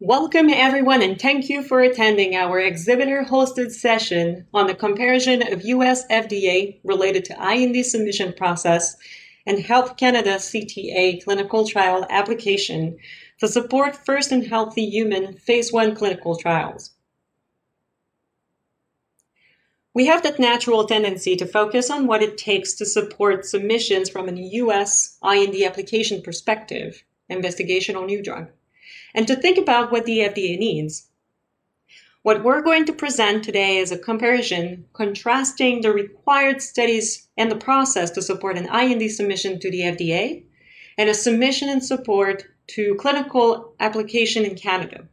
Welcome everyone and thank you for attending our exhibitor hosted session on the comparison of US FDA related to IND submission process and Health Canada CTA clinical trial application to support first in healthy human phase 1 clinical trials. We have that natural tendency to focus on what it takes to support submissions from a US IND application perspective, investigational new drug and to think about what the FDA needs. What we're going to present today is a comparison contrasting the required studies and the process to support an IND submission to the FDA and a submission and support to clinical application in Canada.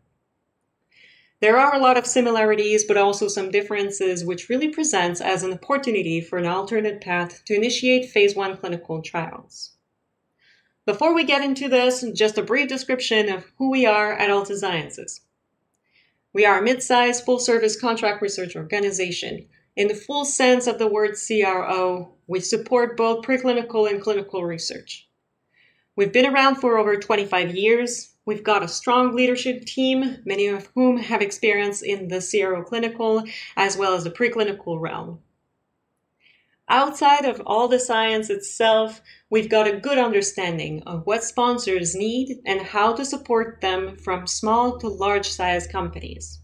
There are a lot of similarities, but also some differences, which really presents as an opportunity for an alternate path to initiate phase one clinical trials. Before we get into this, just a brief description of who we are at Altasciences. We are a mid-sized full-service contract research organization. In the full sense of the word CRO, we support both preclinical and clinical research. We've been around for over 25 years. We've got a strong leadership team, many of whom have experience in the CRO clinical as well as the preclinical realm. Outside of all the science itself, we've got a good understanding of what sponsors need and how to support them from small to large size companies.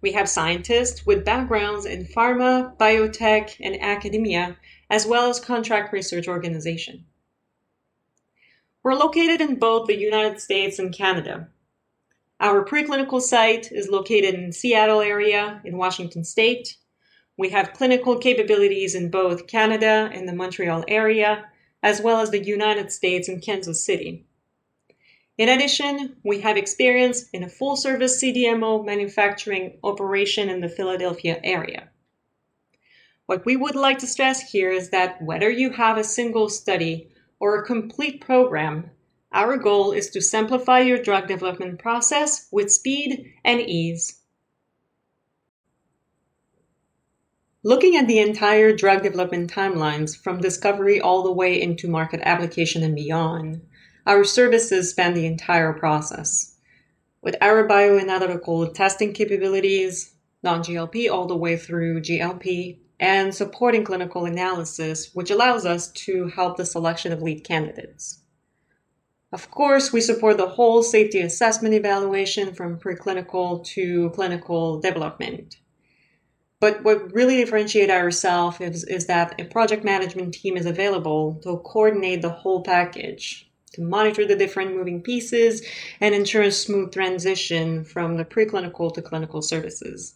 We have scientists with backgrounds in pharma, biotech, and academia, as well as contract research organization. We're located in both the United States and Canada. Our preclinical site is located in Seattle area in Washington state, we have clinical capabilities in both Canada and the Montreal area, as well as the United States and Kansas City. In addition, we have experience in a full service CDMO manufacturing operation in the Philadelphia area. What we would like to stress here is that whether you have a single study or a complete program, our goal is to simplify your drug development process with speed and ease. Looking at the entire drug development timelines from discovery all the way into market application and beyond, our services span the entire process. With our bioanalytical testing capabilities, non GLP all the way through GLP, and supporting clinical analysis, which allows us to help the selection of lead candidates. Of course, we support the whole safety assessment evaluation from preclinical to clinical development. But what really differentiates ourselves is, is that a project management team is available to coordinate the whole package, to monitor the different moving pieces, and ensure a smooth transition from the preclinical to clinical services.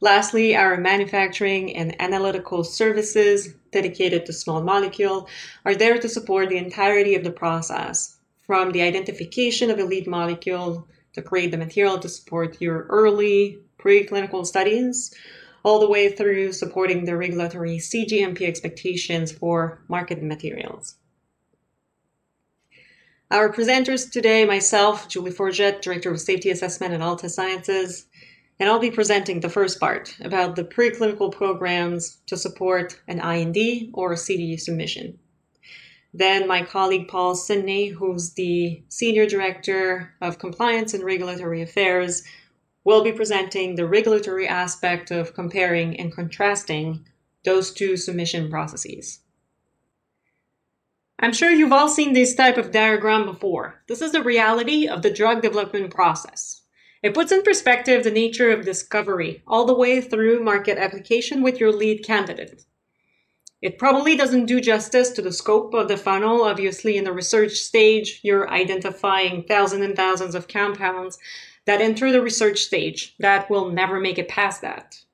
Lastly, our manufacturing and analytical services dedicated to small molecule are there to support the entirety of the process, from the identification of a lead molecule to create the material to support your early preclinical studies, all the way through supporting the regulatory CGMP expectations for market materials. Our presenters today, myself, Julie Forget, Director of Safety Assessment at Altasciences, and I'll be presenting the first part about the preclinical programs to support an IND or CTA submission. Then my colleague Paul Sidney, who's the Senior Director of Compliance and Regulatory Affairs, will be presenting the regulatory aspect of comparing and contrasting those two submission processes. I'm sure you've all seen this type of diagram before. This is the reality of the drug development process. It puts in perspective the nature of discovery all the way through market application with your lead candidate. It probably doesn't do justice to the scope of the funnel. Obviously, in the research stage, you're identifying thousands and thousands of compounds that enter the research stage that will never make it past that.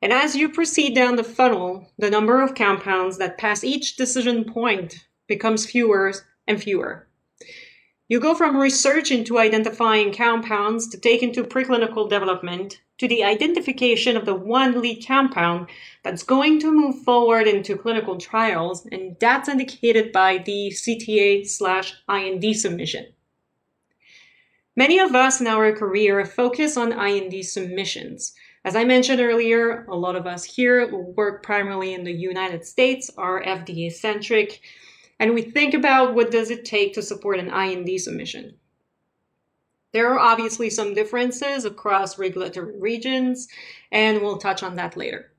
And as you proceed down the funnel, the number of compounds that pass each decision point becomes fewer and fewer. You go from research into identifying compounds to take into preclinical development to the identification of the one lead compound that's going to move forward into clinical trials, and that's indicated by the CTA slash IND submission. Many of us in our career focus on IND submissions. As I mentioned earlier, a lot of us here work primarily in the United States, are FDA centric, and we think about what does it take to support an IND submission. There are obviously some differences across regulatory regions, and we'll touch on that later.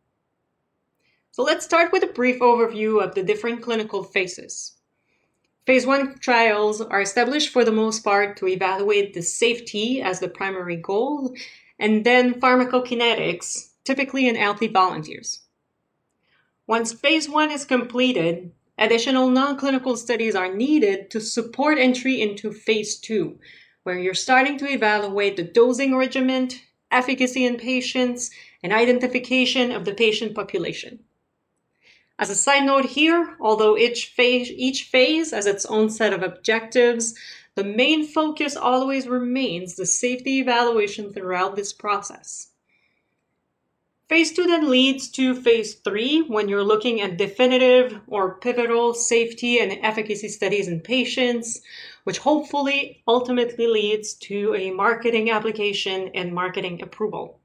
So let's start with a brief overview of the different clinical phases. Phase 1 trials are established for the most part to evaluate the safety as the primary goal, and then pharmacokinetics, typically in healthy volunteers. Once phase 1 is completed, additional non clinical studies are needed to support entry into phase 2, where you're starting to evaluate the dosing regimen, efficacy in patients, and identification of the patient population. As a side note here, although each phase, each phase has its own set of objectives, the main focus always remains the safety evaluation throughout this process. Phase 2 then leads to phase 3 when you're looking at definitive or pivotal safety and efficacy studies in patients, which hopefully ultimately leads to a marketing application and marketing approval.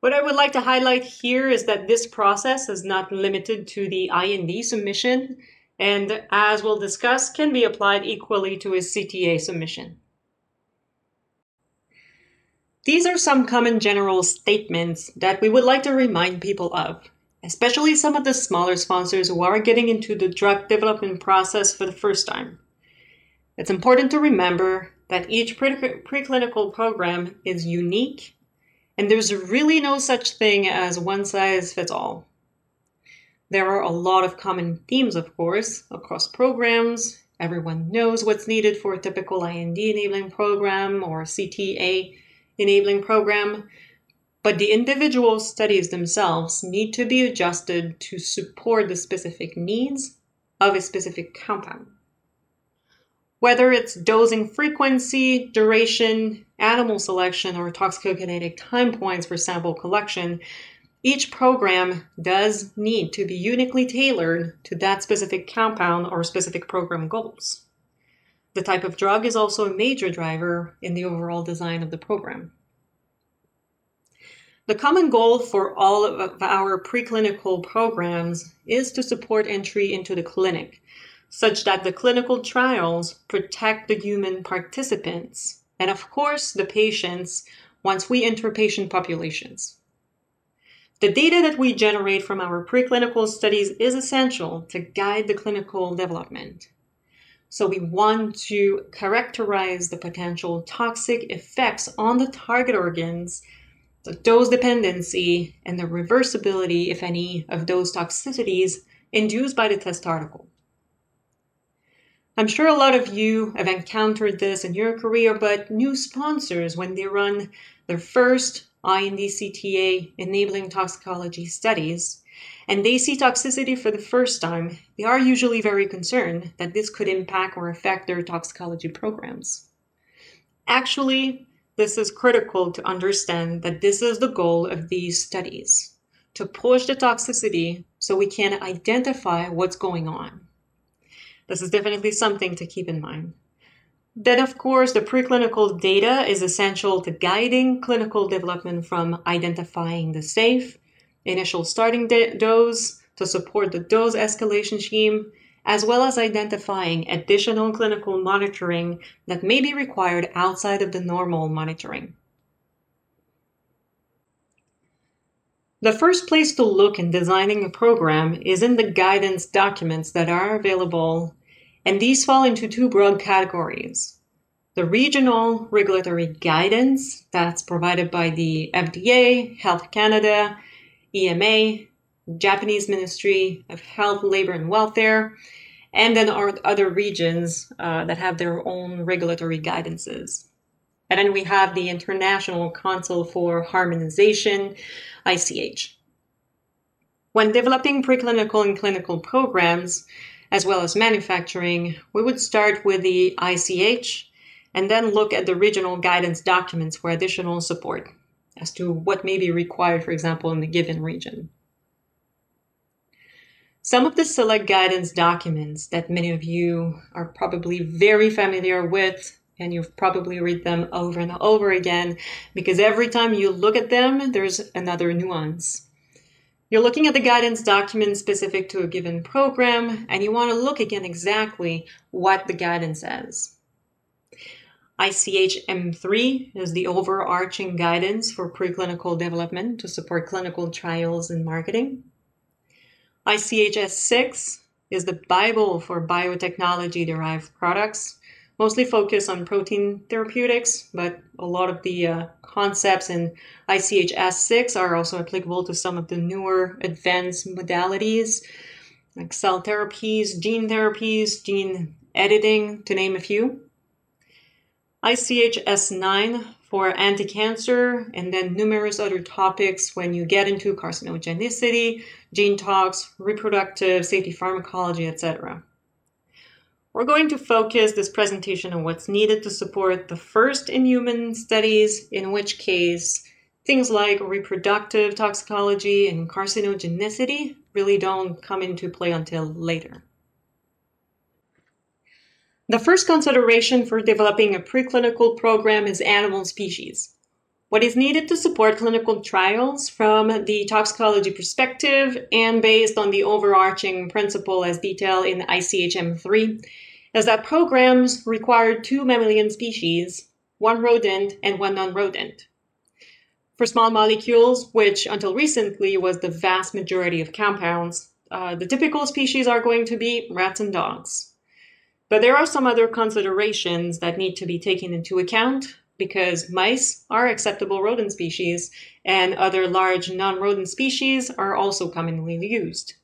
What I would like to highlight here is that this process is not limited to the IND submission, and as we'll discuss, can be applied equally to a CTA submission. These are some common general statements that we would like to remind people of, especially some of the smaller sponsors who are getting into the drug development process for the first time. It's important to remember that each pre- preclinical program is unique and there's really no such thing as one size fits all. There are a lot of common themes, of course, across programs. Everyone knows what's needed for a typical IND enabling program or CTA enabling program, but the individual studies themselves need to be adjusted to support the specific needs of a specific compound. Whether it's dosing frequency, duration, animal selection, or toxicokinetic time points for sample collection, each program does need to be uniquely tailored to that specific compound or specific program goals. The type of drug is also a major driver in the overall design of the program. The common goal for all of our preclinical programs is to support entry into the clinic such that the clinical trials protect the human participants and, of course, the patients once we enter patient populations. The data that we generate from our preclinical studies is essential to guide the clinical development. So, we want to characterize the potential toxic effects on the target organs, the dose dependency, and the reversibility, if any, of those toxicities induced by the test article. I'm sure a lot of you have encountered this in your career, but new sponsors, when they run their first IND CTA enabling toxicology studies, and they see toxicity for the first time, they are usually very concerned that this could impact or affect their toxicology programs. Actually, this is critical to understand that this is the goal of these studies to push the toxicity so we can identify what's going on. This is definitely something to keep in mind. Then, of course, the preclinical data is essential to guiding clinical development from identifying the safe initial starting dose to support the dose escalation scheme, as well as identifying additional clinical monitoring that may be required outside of the normal monitoring. The first place to look in designing a program is in the guidance documents that are available and these fall into two broad categories. The regional regulatory guidance that's provided by the FDA, Health Canada, EMA, Japanese Ministry of Health, Labor and Welfare, and then other regions uh, that have their own regulatory guidances. And then we have the International Council for Harmonization, ICH. When developing preclinical and clinical programs, as well as manufacturing, we would start with the ICH and then look at the regional guidance documents for additional support as to what may be required, for example, in the given region. Some of the select guidance documents that many of you are probably very familiar with, and you've probably read them over and over again, because every time you look at them, there's another nuance. You're looking at the guidance document specific to a given program, and you want to look again exactly what the guidance says. ICH M3 is the overarching guidance for preclinical development to support clinical trials and marketing. ICH S6 is the Bible for biotechnology derived products, mostly focus on protein therapeutics, but a lot of the uh, concepts in ICH S6 are also applicable to some of the newer advanced modalities like cell therapies, gene therapies, gene editing, to name a few. ICH-S9 for anti-cancer, and then numerous other topics when you get into carcinogenicity, gene tox, reproductive safety pharmacology, etc. We're going to focus this presentation on what's needed to support the first in human studies, in which case things like reproductive toxicology and carcinogenicity really don't come into play until later. The first consideration for developing a preclinical program is animal species. What is needed to support clinical trials from the toxicology perspective and based on the overarching principle as detailed in ICHM3 is that programs require two mammalian species, one rodent and one non rodent. For small molecules, which until recently was the vast majority of compounds, uh, the typical species are going to be rats and dogs. But there are some other considerations that need to be taken into account because mice are acceptable rodent species and other large non rodent species are also commonly used.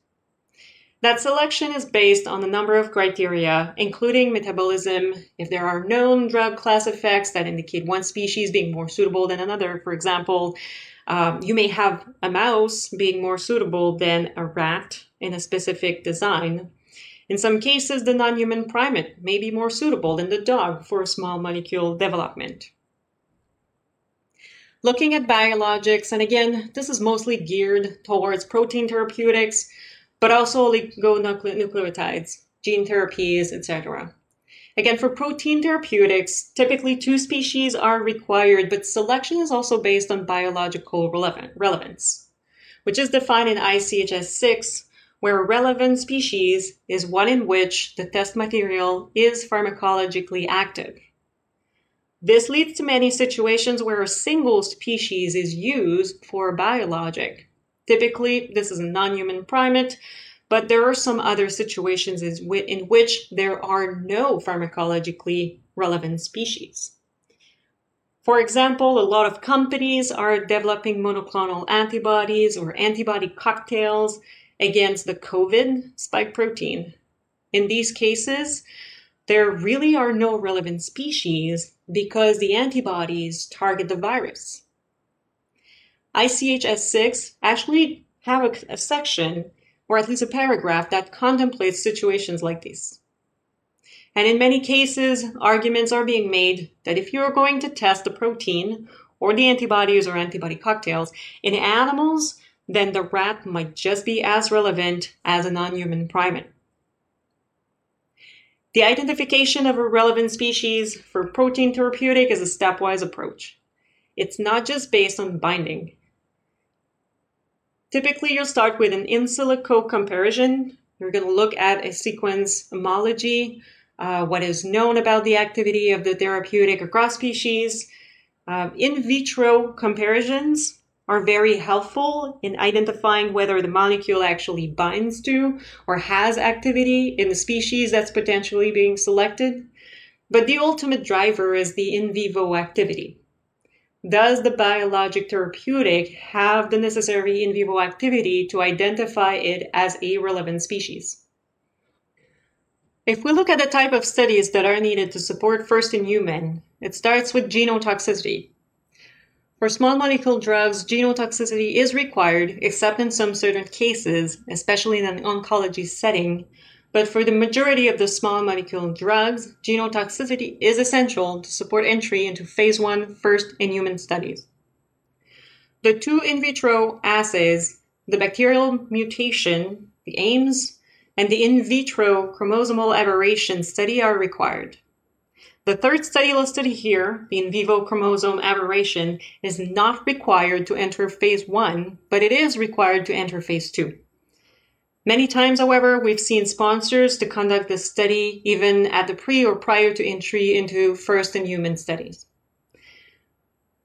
That selection is based on a number of criteria, including metabolism, if there are known drug class effects that indicate one species being more suitable than another. For example, um, you may have a mouse being more suitable than a rat in a specific design, in some cases, the non-human primate may be more suitable than the dog for small molecule development. Looking at biologics, and again, this is mostly geared towards protein therapeutics, but also oligonucleotides, gene therapies, etc. Again, for protein therapeutics, typically two species are required, but selection is also based on biological relevance, which is defined in ICHS 6 where a relevant species is one in which the test material is pharmacologically active. This leads to many situations where a single species is used for a biologic. Typically, this is a non human primate, but there are some other situations in which there are no pharmacologically relevant species. For example, a lot of companies are developing monoclonal antibodies or antibody cocktails against the COVID spike protein. In these cases, there really are no relevant species because the antibodies target the virus. ICHS6 actually have a, a, section or at least a paragraph that contemplates situations like this. And in many cases, arguments are being made that if you're going to test the protein or the antibodies or antibody cocktails in animals, then the rat might just be as relevant as a non-human primate. The identification of a relevant species for protein therapeutic is a stepwise approach. It's not just based on binding. Typically, you'll start with an in silico comparison. You're going to look at a sequence homology, uh, what is known about the activity of the therapeutic across species. Uh, in vitro comparisons are very helpful in identifying whether the molecule actually binds to or has activity in the species that's potentially being selected. But the ultimate driver is the in vivo activity. Does the biologic therapeutic have the necessary in vivo activity to identify it as a relevant species? If we look at the type of studies that are needed to support first in human, it starts with genotoxicity, for small molecule drugs, genotoxicity is required, except in some certain cases, especially in an oncology setting. But for the majority of the small molecule drugs, genotoxicity is essential to support entry into phase 1 first in human studies. The two in vitro assays, the bacterial mutation, the Ames, and the in vitro chromosomal aberration study are required. The third study listed here, the in vivo chromosome aberration, is not required to enter phase one, but it is required to enter phase two. Many times, however, we've seen sponsors to conduct this study even at the pre or prior to entry into first in human studies.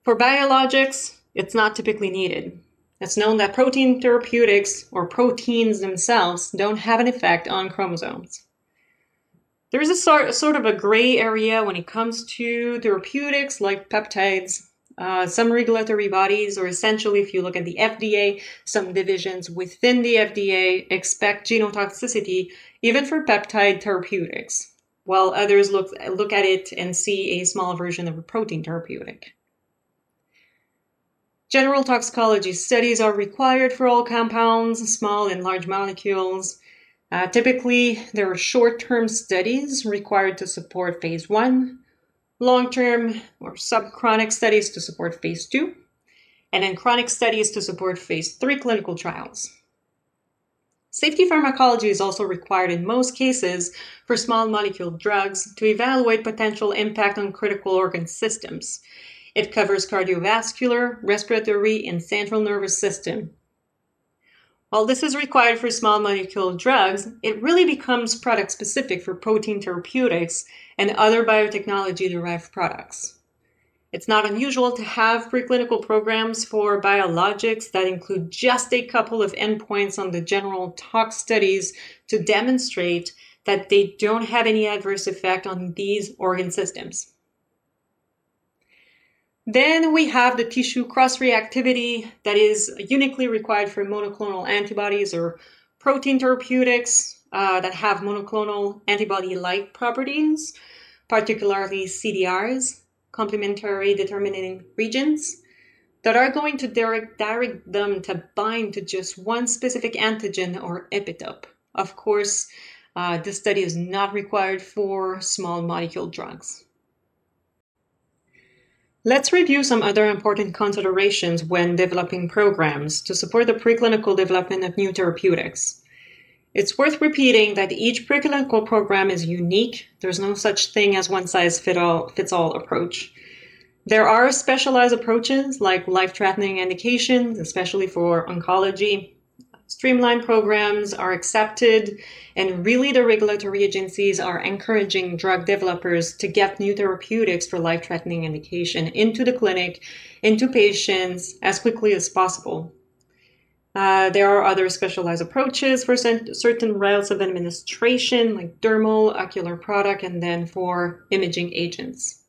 For biologics, it's not typically needed. It's known that protein therapeutics, or proteins themselves, don't have an effect on chromosomes. There is a sort, sort of a gray area when it comes to therapeutics like peptides. Uh, some regulatory bodies, or essentially, if you look at the FDA, some divisions within the FDA expect genotoxicity even for peptide therapeutics, while others look, look at it and see a small version of a protein therapeutic. General toxicology studies are required for all compounds, small and large molecules. Uh, typically, there are short term studies required to support phase one, long term or subchronic studies to support phase two, and then chronic studies to support phase three clinical trials. Safety pharmacology is also required in most cases for small molecule drugs to evaluate potential impact on critical organ systems, it covers cardiovascular, respiratory, and central nervous system. While this is required for small molecule drugs, it really becomes product specific for protein therapeutics and other biotechnology derived products. It's not unusual to have preclinical programs for biologics that include just a couple of endpoints on the general tox studies to demonstrate that they don't have any adverse effect on these organ systems. Then we have the tissue cross reactivity that is uniquely required for monoclonal antibodies or protein therapeutics uh, that have monoclonal antibody like properties, particularly CDRs, complementary determining regions, that are going to direct, direct them to bind to just one specific antigen or epitope. Of course, uh, this study is not required for small molecule drugs. Let's review some other important considerations when developing programs to support the preclinical development of new therapeutics. It's worth repeating that each preclinical program is unique. There's no such thing as one size fit all, fits all approach. There are specialized approaches like life threatening indications, especially for oncology, streamlined programs are accepted, and really the regulatory agencies are encouraging drug developers to get new therapeutics for life threatening indication into the clinic, into patients as quickly as possible. Uh, there are other specialized approaches for certain routes of administration, like dermal, ocular product, and then for imaging agents.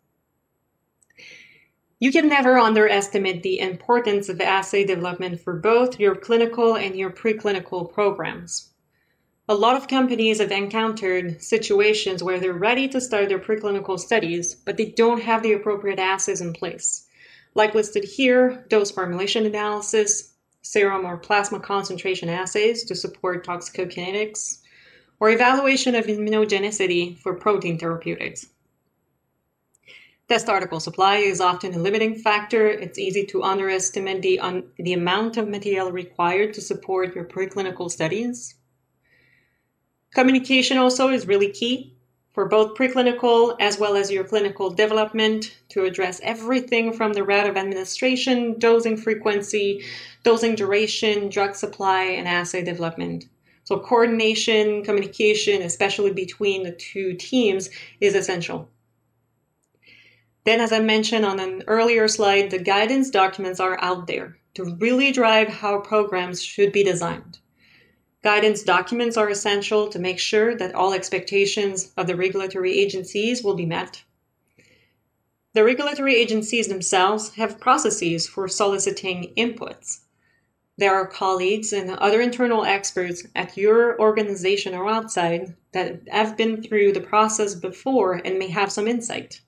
You can never underestimate the importance of assay development for both your clinical and your preclinical programs. A lot of companies have encountered situations where they're ready to start their preclinical studies, but they don't have the appropriate assays in place. Like listed here, dose formulation analysis, serum or plasma concentration assays to support toxicokinetics, or evaluation of immunogenicity for protein therapeutics. Test article supply is often a limiting factor. It's easy to underestimate the, un- the amount of material required to support your preclinical studies. Communication also is really key for both preclinical as well as your clinical development to address everything from the route of administration, dosing frequency, dosing duration, drug supply, and assay development. So, coordination, communication, especially between the two teams, is essential. Then, as I mentioned on an earlier slide, the guidance documents are out there to really drive how programs should be designed. Guidance documents are essential to make sure that all expectations of the regulatory agencies will be met. The regulatory agencies themselves have processes for soliciting inputs. There are colleagues and other internal experts at your organization or outside that have been through the process before and may have some insight.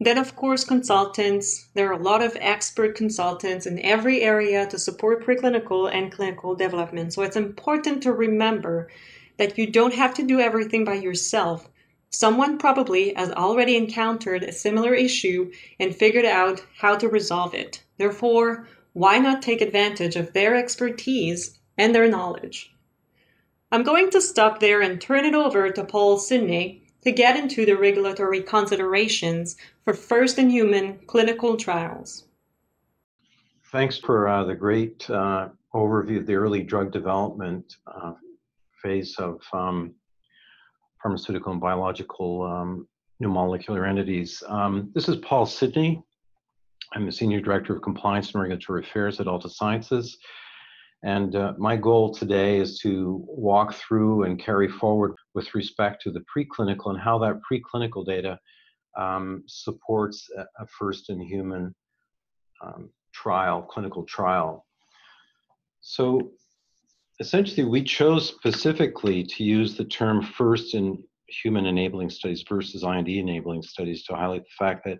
Then, of course, consultants. There are a lot of expert consultants in every area to support preclinical and clinical development. So it's important to remember that you don't have to do everything by yourself. Someone probably has already encountered a similar issue and figured out how to resolve it. Therefore, why not take advantage of their expertise and their knowledge? I'm going to stop there and turn it over to Paul Sidney to get into the regulatory considerations for first in human clinical trials. Thanks for uh, the great uh, overview of the early drug development uh, phase of um, pharmaceutical and biological um, new molecular entities. Um, this is Paul Sidney. I'm the Senior Director of Compliance and Regulatory Affairs at Altasciences. And uh, my goal today is to walk through and carry forward with respect to the preclinical and how that preclinical data um, supports a, first in human um, trial, clinical trial. So essentially, we chose specifically to use the term first in human enabling studies versus IND enabling studies to highlight the fact that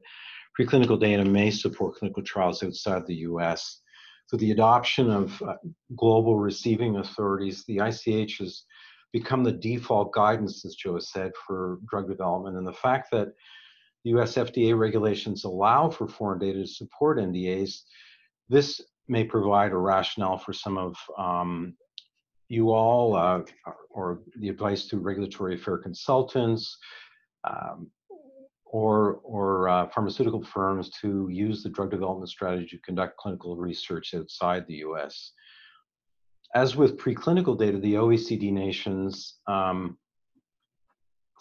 preclinical data may support clinical trials outside the US. So the adoption of uh, global receiving authorities, the ICH has become the default guidance, as Joe said, for drug development. And the fact that US FDA regulations allow for foreign data to support NDAs, this may provide a rationale for some of um, you all uh, or the advice to regulatory affair consultants um, or, or uh, pharmaceutical firms to use the drug development strategy to conduct clinical research outside the US. As with preclinical data, the OECD nations, um,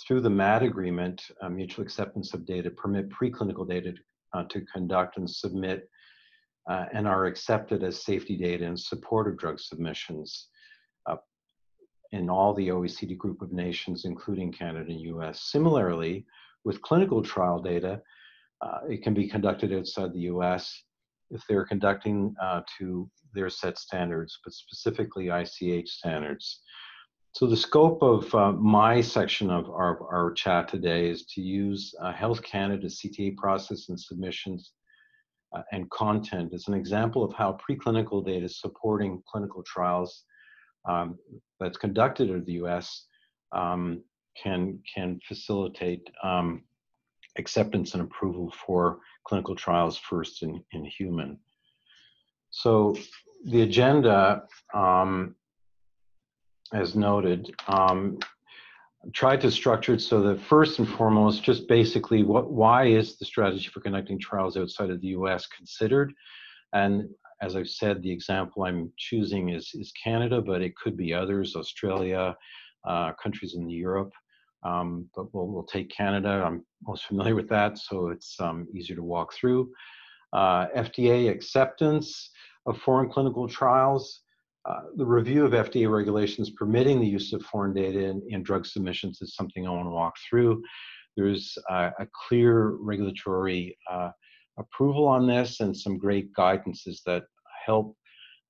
through the MAD agreement, uh, mutual acceptance of data, permit preclinical data to, uh, to conduct and submit uh, and are accepted as safety data in support of drug submissions in all the OECD group of nations, including Canada and US. Similarly, with clinical trial data, uh, it can be conducted outside the US if they're conducting uh, to their set standards, but specifically ICH standards. So the scope of uh, my section of our, our chat today is to use uh, Health Canada's CTA process and submissions uh, and content as an example of how preclinical data supporting clinical trials um, that's conducted in the U.S. Um, can can facilitate um, acceptance and approval for clinical trials first in, in human. So the agenda, um, as noted, um, tried to structure it so that first and foremost, just basically what why is the strategy for conducting trials outside of the U.S. considered, and as I've said, the example I'm choosing is, is Canada, but it could be others, Australia, uh, countries in Europe. Um, but we'll, we'll take Canada. I'm most familiar with that, so it's um, easier to walk through. Uh, FDA acceptance of foreign clinical trials. Uh, the review of FDA regulations permitting the use of foreign data in, in drug submissions is something I want to walk through. There's a clear regulatory uh, approval on this and some great guidances that help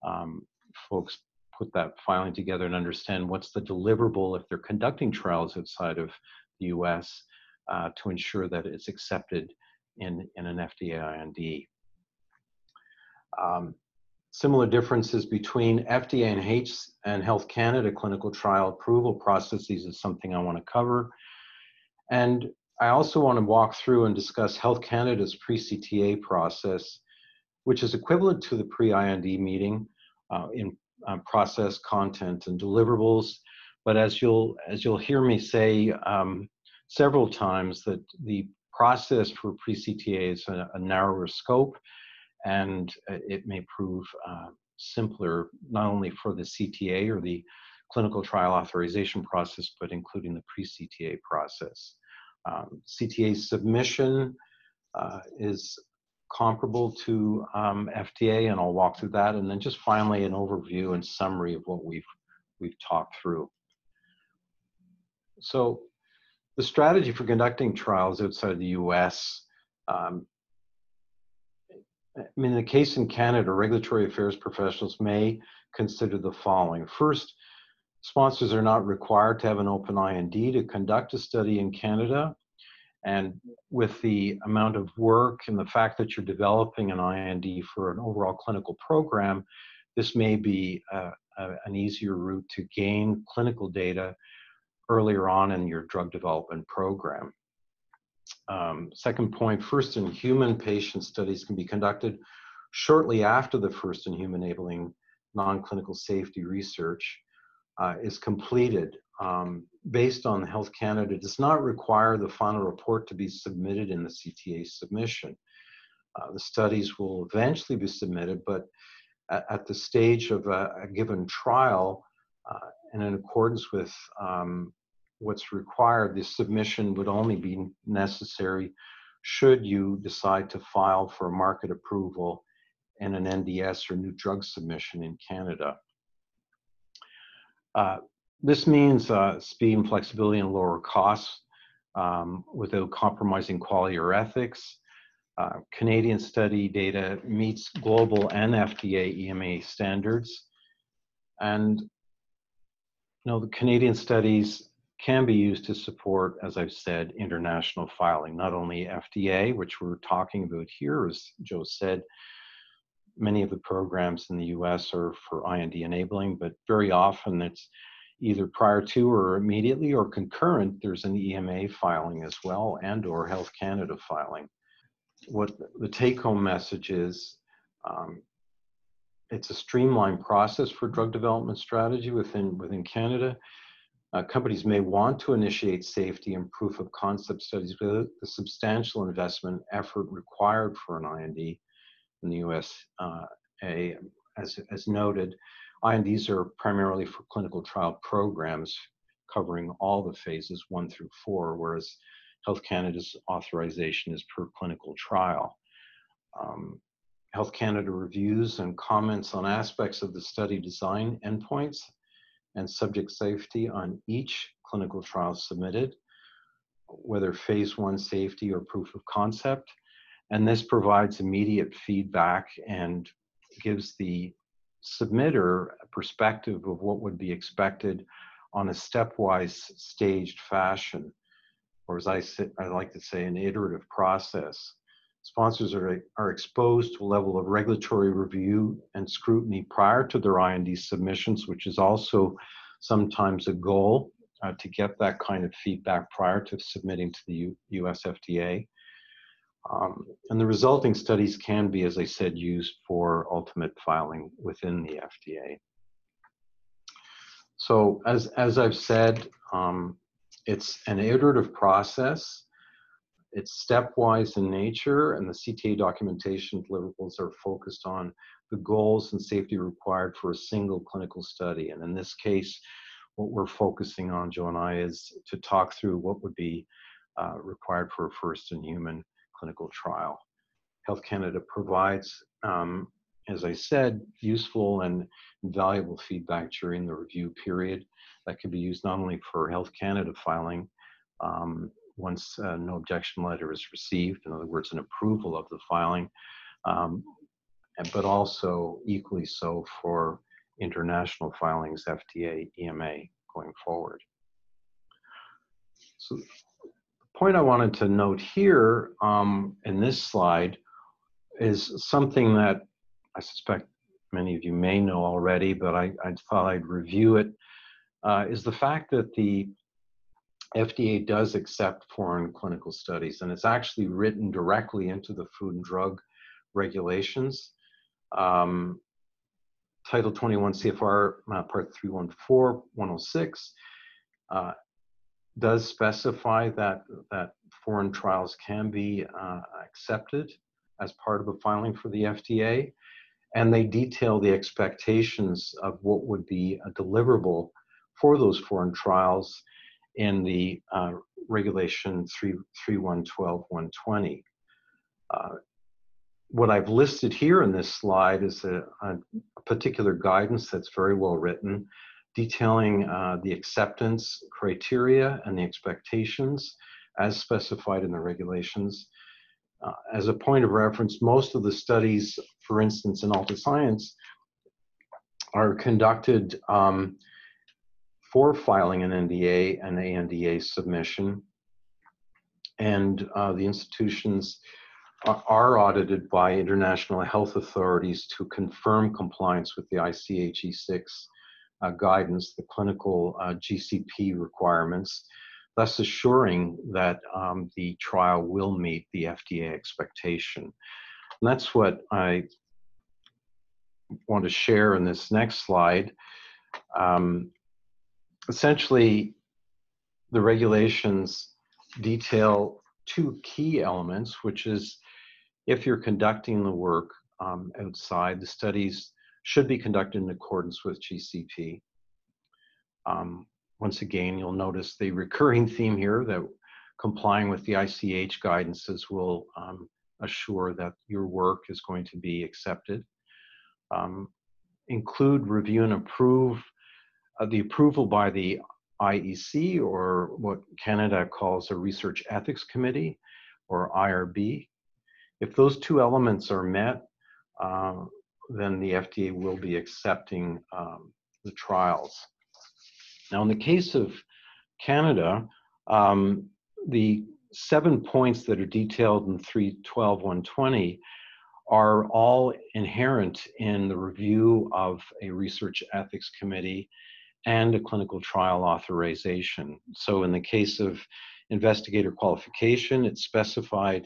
um, folks put that filing together and understand what's the deliverable if they're conducting trials outside of the US uh, to ensure that it's accepted in, in an FDA IND. Um, similar differences between FDA and H and Health Canada clinical trial approval processes is something I want to cover. And I also want to walk through and discuss Health Canada's pre-CTA process, which is equivalent to the pre-IND meeting uh, in uh, process, content, and deliverables. But as you'll as you'll hear me say um, several times, that the process for pre-CTA is a, a, narrower scope, and it may prove uh, simpler not only for the CTA or the clinical trial authorization process, but including the pre-CTA process. Um, CTA submission uh, is comparable to um, FDA, and I'll walk through that. And then just finally, an overview and summary of what we've we've talked through. So, the strategy for conducting trials outside of the U.S. Um, I mean, in the case in Canada, regulatory affairs professionals may consider the following. First, Sponsors are not required to have an open IND to conduct a study in Canada. And with the amount of work and the fact that you're developing an IND for an overall clinical program, this may be a, a, an easier route to gain clinical data earlier on in your drug development program. Um, second point, first in human patient studies can be conducted shortly after the first in human enabling non-clinical safety research uh, is completed um, based on Health Canada it does not require the final report to be submitted in the CTA submission. Uh, the studies will eventually be submitted, but at, at the stage of a, a given trial, Uh, and in accordance with um, what's required, this submission would only be necessary should you decide to file for market approval and an NDS or new drug submission in Canada. Uh, this means uh, speed and flexibility and lower costs um, without compromising quality or ethics. Uh, Canadian study data meets global and FDA EMA standards. And you know, the Canadian studies can be used to support, as I've said, international filing, not only FDA, which we're talking about here, as Joe said, many of the programs in the US are for IND enabling, but very often it's either prior to or immediately or concurrent, there's an EMA filing as well and or Health Canada filing. What the take home message is, um, it's a streamlined process for drug development strategy within, within Canada. Uh, companies may want to initiate safety and proof of concept studies without the substantial investment effort required for an IND in the US. Uh, a, as, as noted, INDs are primarily for clinical trial programs covering all the phases one through four, whereas Health Canada's authorization is per clinical trial. Um, Health Canada reviews and comments on aspects of the study design endpoints and subject safety on each clinical trial submitted, whether phase one safety or proof of concept. And this provides immediate feedback and gives the submitter a perspective of what would be expected on a stepwise staged fashion, or as I, I like to say, an iterative process. Sponsors are, are exposed to a level of regulatory review and scrutiny prior to their IND submissions, which is also sometimes a goal uh, to get that kind of feedback prior to submitting to the U US FDA. Um, and the resulting studies can be, as I said, used for ultimate filing within the FDA. So as, as I've said, um, it's an iterative process. It's stepwise in nature, and the CTA documentation deliverables are focused on the goals and safety required for a single clinical study. And in this case, what we're focusing on, Joe and I, is to talk through what would be uh, required for a first in human clinical trial. Health Canada provides, um, as I said, useful and valuable feedback during the review period that can be used not only for Health Canada filing um, once uh, no objection letter is received, in other words, an approval of the filing, um, but also equally so for international filings, FDA, EMA going forward. So the point I wanted to note here um, in this slide is something that I suspect many of you may know already, but I, I thought I'd review it. Uh, is the fact that the FDA does accept foreign clinical studies, and it's actually written directly into the Food and Drug regulations. Um, Title 21 CFR uh, Part 314, 106 uh, does specify that, that foreign trials can be uh, accepted as part of a filing for the FDA. And they detail the expectations of what would be a deliverable for those foreign trials in the uh, regulation 3, 3112 120. Uh, what I've listed here in this slide is a, a particular guidance that's very well written, detailing uh, the acceptance criteria and the expectations as specified in the regulations. Uh, as a point of reference, most of the studies, for instance, in Alta Science, are conducted um, for filing an NDA and ANDA submission. And uh, the institutions are audited by international health authorities to confirm compliance with the ICH E6 uh, guidance, the clinical uh, GCP requirements, thus assuring that um, the trial will meet the FDA expectation. And that's what I want to share in this next slide. Um, essentially, the regulations detail two key elements, which is if you're conducting the work um, outside, the studies should be conducted in accordance with GCP. Um, once again, you'll notice the recurring theme here that complying with the ICH guidances will um, assure that your work is going to be accepted. Um, include, review, and approve the approval by the IEC or what Canada calls a Research Ethics Committee or IRB. If those two elements are met, uh, then the FDA will be accepting um, the trials. Now, in the case of Canada, um, the seven points that are detailed in 312.120 are all inherent in the review of a research ethics committee and a clinical trial authorization. So in the case of investigator qualification, it's specified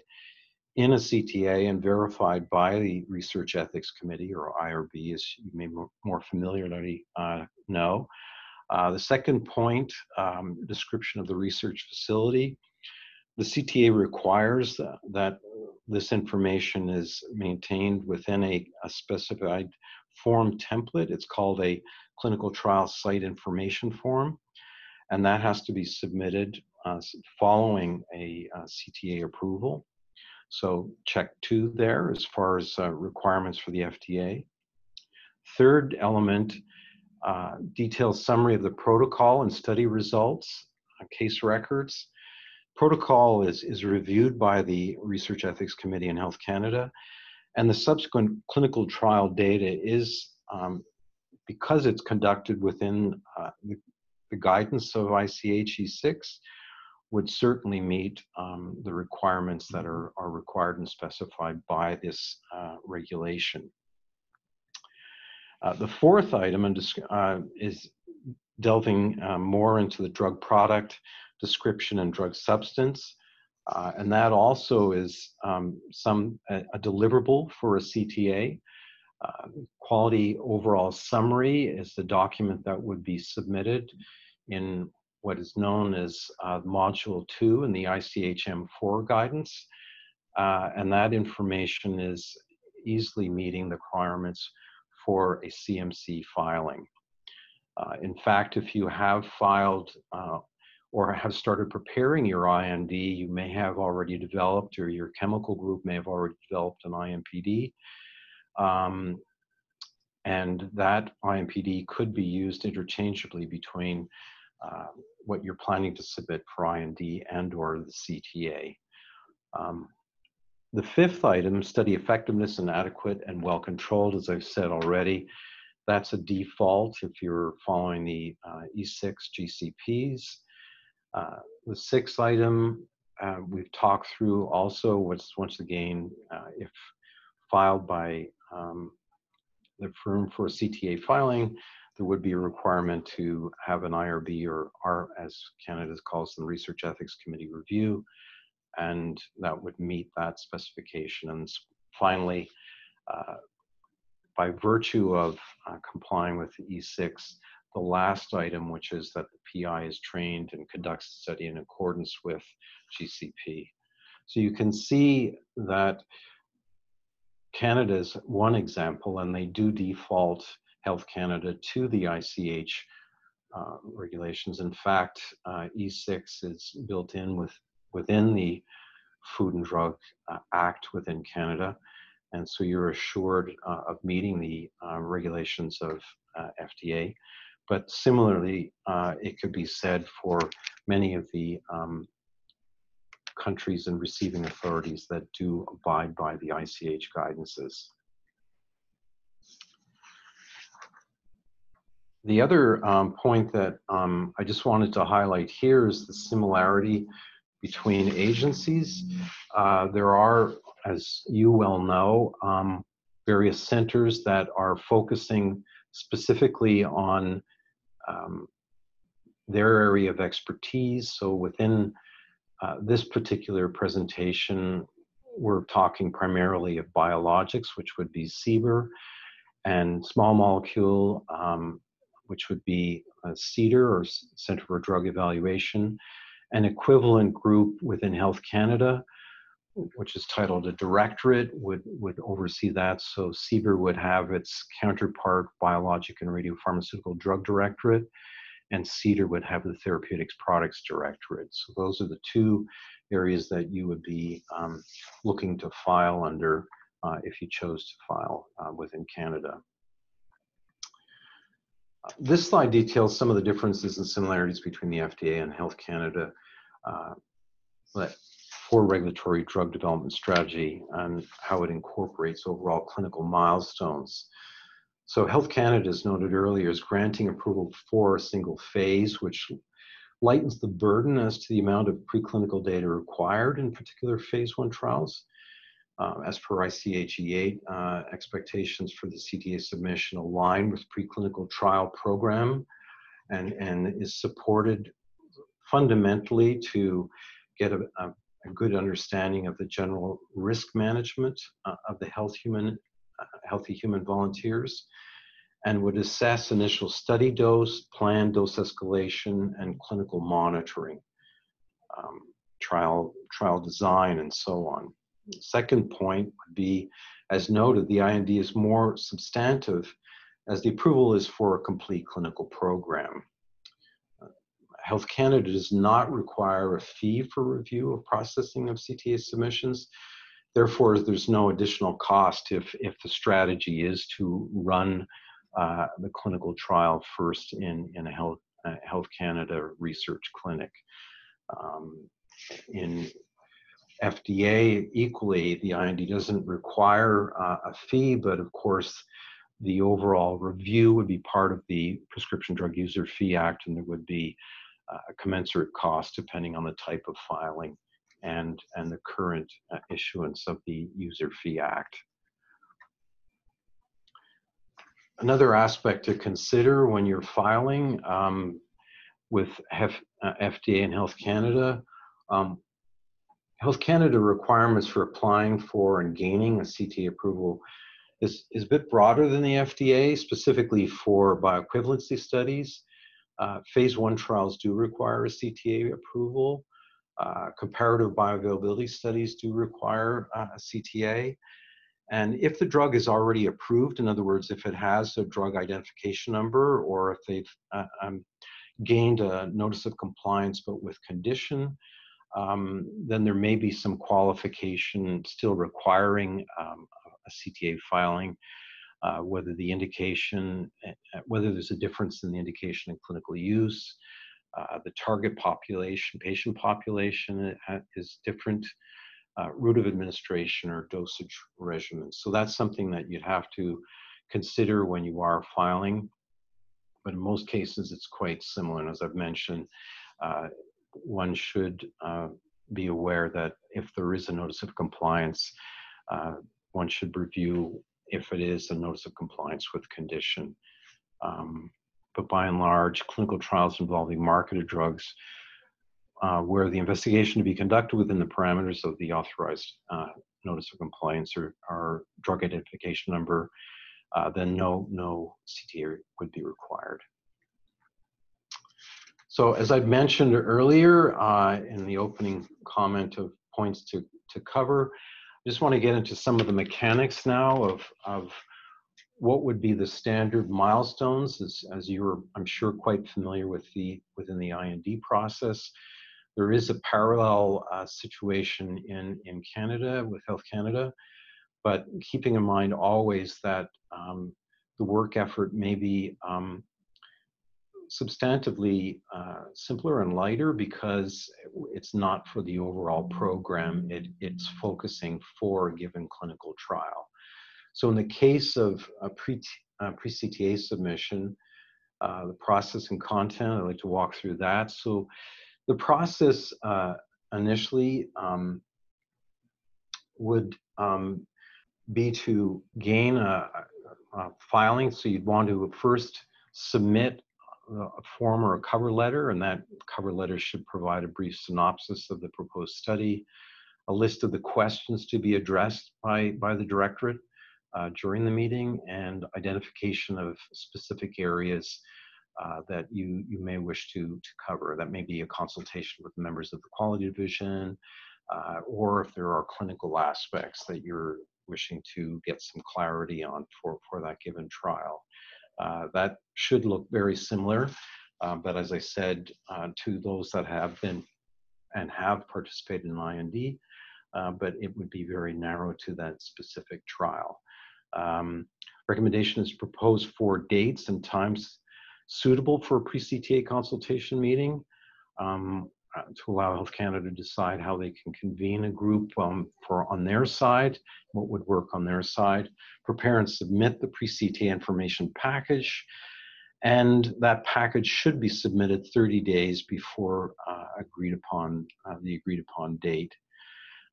in a CTA and verified by the Research Ethics Committee, or IRB, as you may more familiarly uh, know. Uh, the second point, um, description of the research facility. The CTA requires that, that this information is maintained within a, a, specified form template. It's called a clinical trial site information form, and that has to be submitted uh, following a, a, CTA approval. So check two there as far as uh, requirements for the FDA. Third element uh, detailed summary of the protocol and study results, uh, case records. Protocol is, is reviewed by the Research Ethics Committee in Health Canada, and the subsequent clinical trial data is, um, because it's conducted within uh, the, the, guidance of ICH E6, would certainly meet um, the requirements that are, are required and specified by this uh, regulation. Uh, the fourth item uh, is delving uh, more into the drug product description and drug substance. Uh, and that also is um, some a, a, deliverable for a CTA. Uh, quality overall summary is the document that would be submitted in what is known as Module 2 in the ICHM4 guidance. and that information is easily meeting the requirements for a CMC filing. Uh, in fact, if you have filed uh, or have started preparing your IND, you may have already developed, or your chemical group may have already developed an IMPD. Um, and that IMPD could be used interchangeably between uh, what you're planning to submit for IND and or the CTA. Um, the fifth item, study effectiveness and adequate and well controlled, as I've said already, that's a default if you're following the uh, E6 GCPs. Uh, the sixth item, uh, we've talked through also what's once again, uh, if filed by um, the firm for CTA filing, there would be a requirement to have an IRB or R, as Canada calls them, Research Ethics Committee review and that would meet that specification. And finally, uh, by virtue of uh, complying with the E6, the last item, which is that the PI is trained and conducts the study in accordance with GCP. So you can see that Canada is one example, and they do default Health Canada to the ICH uh, regulations. In fact, uh, E6 is built in with within the Food and Drug uh, Act within Canada. And so you're assured uh, of meeting the uh, regulations of FDA. But similarly, it could be said for many of the um, countries and receiving authorities that do abide by the ICH guidances. The other um, point that um, I just wanted to highlight here is the similarity between agencies. Uh, there are, as you well know, um, various centers that are focusing specifically on um, their area of expertise. So within uh, this particular presentation, we're talking primarily of biologics, which would be CBER, and small molecule, um, which would be CDER or Center for Drug Evaluation, an equivalent group within Health Canada, which is titled a directorate, would, would oversee that. So CBER would have its counterpart, Biologic and Radiopharmaceutical Drug Directorate. And CDER would have the Therapeutics Products Directorate. So those are the two areas that you would be um, looking to file under uh, if you chose to file uh, within Canada. This slide details some of the differences and similarities between the FDA and Health Canada uh, for regulatory drug development strategy and how it incorporates overall clinical milestones. So Health Canada, as noted earlier, is granting approval for a single phase, which lightens the burden as to the amount of preclinical data required in particular phase one trials. Uh, as per ICH E8, uh, expectations for the CTA submission align with preclinical trial program and, and is supported fundamentally to get a, a, a good understanding of the general risk management uh, of the health human, healthy human volunteers and would assess initial study dose, planned dose escalation, and clinical monitoring, um, trial, trial design, and so on. The second point would be, as noted, the IND is more substantive as the approval is for a complete clinical program. Health Canada does not require a fee for review of processing of CTA submissions. Therefore, there's no additional cost if, if the strategy is to run uh, the clinical trial first in, in a Health, uh, Health Canada research clinic. Um, in FDA, equally, the IND doesn't require uh, a fee, but of course, the overall review would be part of the Prescription Drug User Fee Act, and there would be uh, a commensurate cost depending on the type of filing and, and the current uh, issuance of the User Fee Act. Another aspect to consider when you're filing um, with F, uh, FDA and Health Canada, um, Health Canada requirements for applying for and gaining a CTA approval is, is a bit broader than the FDA, specifically for bioequivalency studies. Uh, phase one trials do require a CTA approval. Uh, comparative bioavailability studies do require uh, a CTA. And if the drug is already approved, in other words, if it has a drug identification number or if they've uh, um, gained a notice of compliance but with condition, um, then there may be some qualification still requiring um, a CTA filing uh, whether the indication, eh, whether there's a difference in the indication in clinical use, uh, the target population, patient population is different, uh, route of administration or dosage regimen. So that's something that you'd have to consider when you are filing. But in most cases, it's quite similar. And as I've mentioned, uh, one should uh, be aware that if there is a notice of compliance, uh, one should review if it is a notice of compliance with condition. Um, but by and large, clinical trials involving marketed drugs uh, where the investigation to be conducted within the parameters of the authorized uh, notice of compliance or, or drug identification number, uh, then no, no CTA would be required. So as I mentioned earlier uh, in the opening comment of points to, to cover, I just want to get into some of the mechanics now of, of what would be the standard milestones as, as you're, I'm sure, quite familiar with the within the IND process. There is a parallel uh, situation in, in Canada with Health Canada, but keeping in mind always that um, the work effort may be um, substantively uh, simpler and lighter because it's not for the overall program. It, it's focusing for a given clinical trial. So in the case of a pre, uh, pre-CTA submission, uh, the process and content, I'd like to walk through that. So the process uh, initially um, would um, be to gain a, a, filing. So you'd want to first submit a form or a cover letter, and that cover letter should provide a brief synopsis of the proposed study, a list of the questions to be addressed by, by the directorate uh, during the meeting, and identification of specific areas uh, that you, you may wish to, to cover. That may be a consultation with members of the quality division, uh, or if there are clinical aspects that you're wishing to get some clarity on for, for that given trial. Uh, that should look very similar Uh, but as I said, uh, to those that have been and have participated in IND, uh, but it would be very narrow to that specific trial. Um, recommendation is to propose four dates and times suitable for a pre-CTA consultation meeting um, uh, to allow Health Canada to decide how they can convene a group um, for on their side, what would work on their side, prepare and submit the pre-CTA information package, and that package should be submitted 30 days before uh, agreed upon uh, the agreed upon date.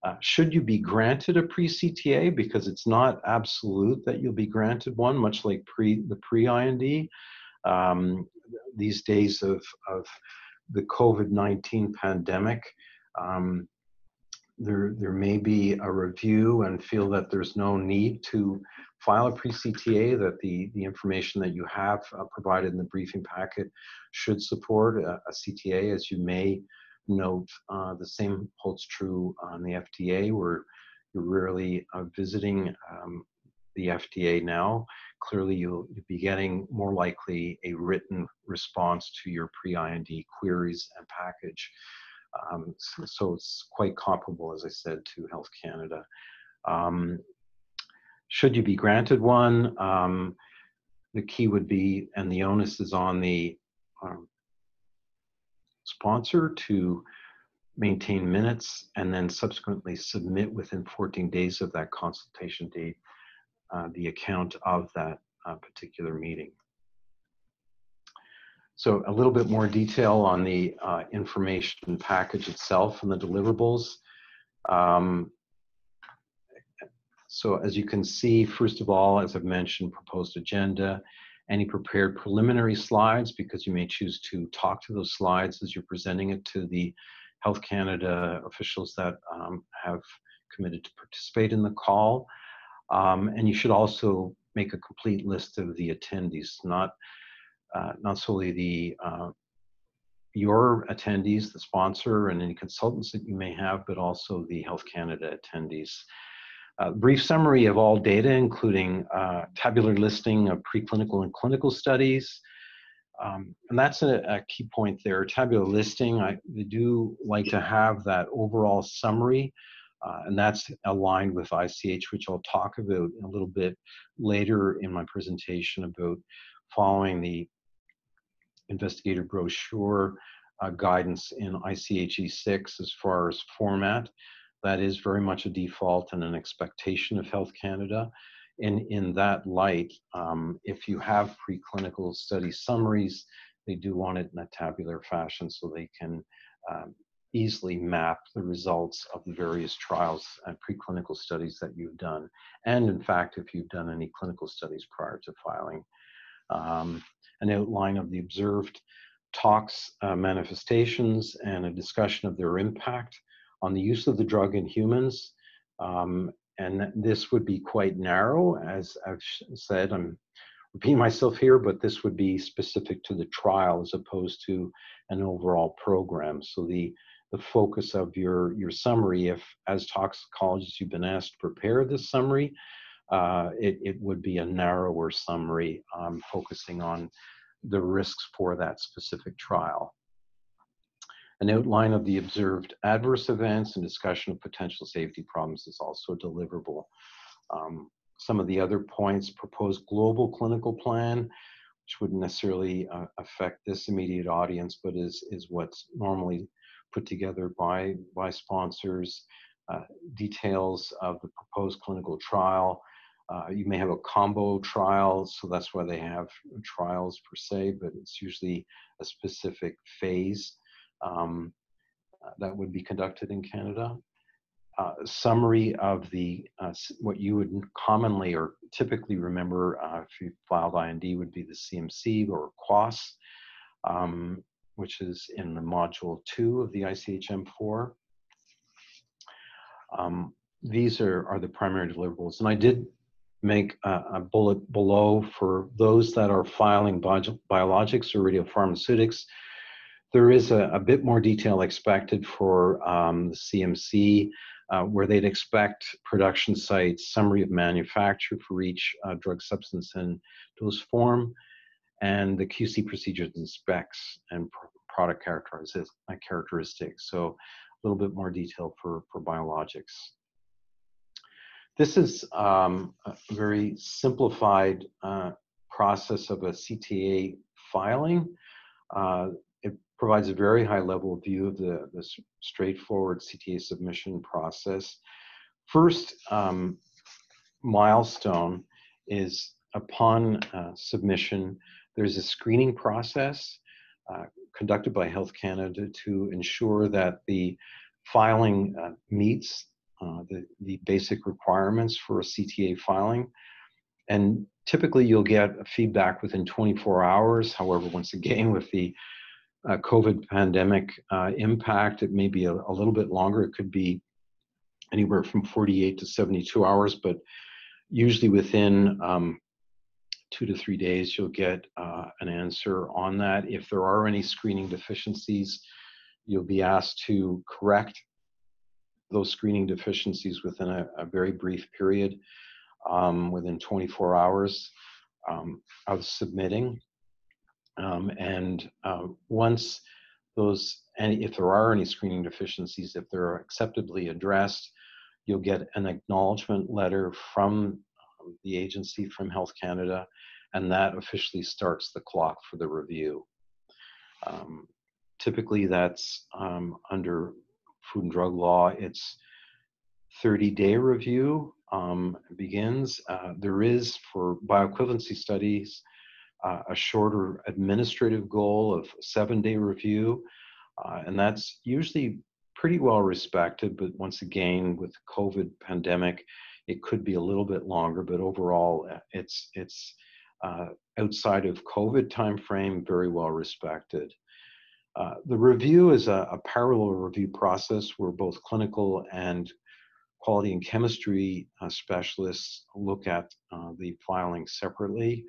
Uh, should you be granted a pre-CTA, because it's not absolute that you'll be granted one, much like pre the pre-IND, um, these days of, of the COVID-19 pandemic, um, there, there may be a review and feel that there's no need to file a pre-CTA, that the, the information that you have uh, provided in the briefing packet should support a, a CTA, as you may note. Uh, the same holds true on the FDA, where you're rarely uh, visiting um, the FDA now. Clearly, you'll, you'll be getting more likely a written response to your pre-IND queries and package. Um, so, so, it's quite comparable, as I said, to Health Canada. Um, should you be granted one, um, the key would be, and the onus is on the um, sponsor to maintain minutes and then subsequently submit within 14 days of that consultation date uh, the account of that uh, particular meeting. So a little bit more detail on the uh, information package itself and the deliverables. Um, so as you can see, first of all, as I've mentioned, proposed agenda, any prepared preliminary slides, because you may choose to talk to those slides as you're presenting it to the Health Canada officials that um, have committed to participate in the call. Um, and you should also make a complete list of the attendees, not, uh, not solely the uh, your attendees, the sponsor, and any consultants that you may have, but also the Health Canada attendees. A brief summary of all data, including uh, tabular listing of preclinical and clinical studies. Um, and that's a, a, key point there. Tabular listing, I do like to have that overall summary, uh, and that's aligned with ICH, which I'll talk about a little bit later in my presentation about following the investigator brochure uh, guidance in ICH E6 as far as format that is very much a default and an expectation of Health Canada. And in that light, um, if you have preclinical study summaries, they do want it in a tabular fashion so they can um, easily map the results of the various trials and preclinical studies that you've done. And in fact, if you've done any clinical studies prior to filing. Um, an outline of the observed tox uh, manifestations and a discussion of their impact on the use of the drug in humans. Um, and this would be quite narrow, as I've said. I'm repeating myself here, but this would be specific to the trial as opposed to an overall program. So the the focus of your your summary, if as toxicologists you've been asked to prepare this summary, uh, it, it would be a narrower summary um, focusing on the risks for that specific trial. An outline of the observed adverse events and discussion of potential safety problems is also deliverable. Um, some of the other points, proposed global clinical plan, which wouldn't necessarily uh, affect this immediate audience, but is, is what's normally put together by, by sponsors, uh, details of the proposed clinical trial. Uh, you may have a combo trial, so that's why they have trials per se, but it's usually a specific phase um, uh, that would be conducted in Canada. Uh, summary of the uh, what you would commonly or typically remember uh, if you filed IND would be the CMC or QOS, um, which is in the module two of the ICHM4. Um, these are, are the primary deliverables. And I did make a, a bullet below for those that are filing biologics or radiopharmaceutics there is a, a bit more detail expected for um, the CMC, uh, where they'd expect production sites, summary of manufacture for each uh, drug substance and dose form, and the QC procedures and specs and product characteristics. So a little bit more detail for, for biologics. This is um, a very simplified uh, process of a CTA filing. Uh, provides a very high level view of the, the straightforward CTA submission process. First um, milestone is upon uh, submission, there's a screening process uh, conducted by Health Canada to ensure that the filing uh, meets uh, the, the basic requirements for a CTA filing. And typically you'll get feedback within 24 hours. However, once again, with the uh, COVID pandemic uh, impact, it may be a, a, little bit longer. It could be anywhere from 48 to 72 hours, but usually within um, two to three days, you'll get uh, an answer on that. If there are any screening deficiencies, you'll be asked to correct those screening deficiencies within a, a very brief period, um, within 24 hours um, of submitting. Um, and uh, once those, and if there are any screening deficiencies, if they're acceptably addressed, you'll get an acknowledgement letter from the agency from Health Canada, and that officially starts the clock for the review. Um, typically, that's um, under Food and Drug Law. It's 30-day review um, begins. Uh, there is for bioequivalency studies uh, a shorter administrative goal of seven-day review, uh, and that's usually pretty well respected. But once again, with the COVID pandemic, it could be a little bit longer, but overall, uh, it's it's uh, outside of COVID timeframe, very well respected. Uh, the review is a, a, parallel review process where both clinical and quality and chemistry uh, specialists look at uh, the filing separately.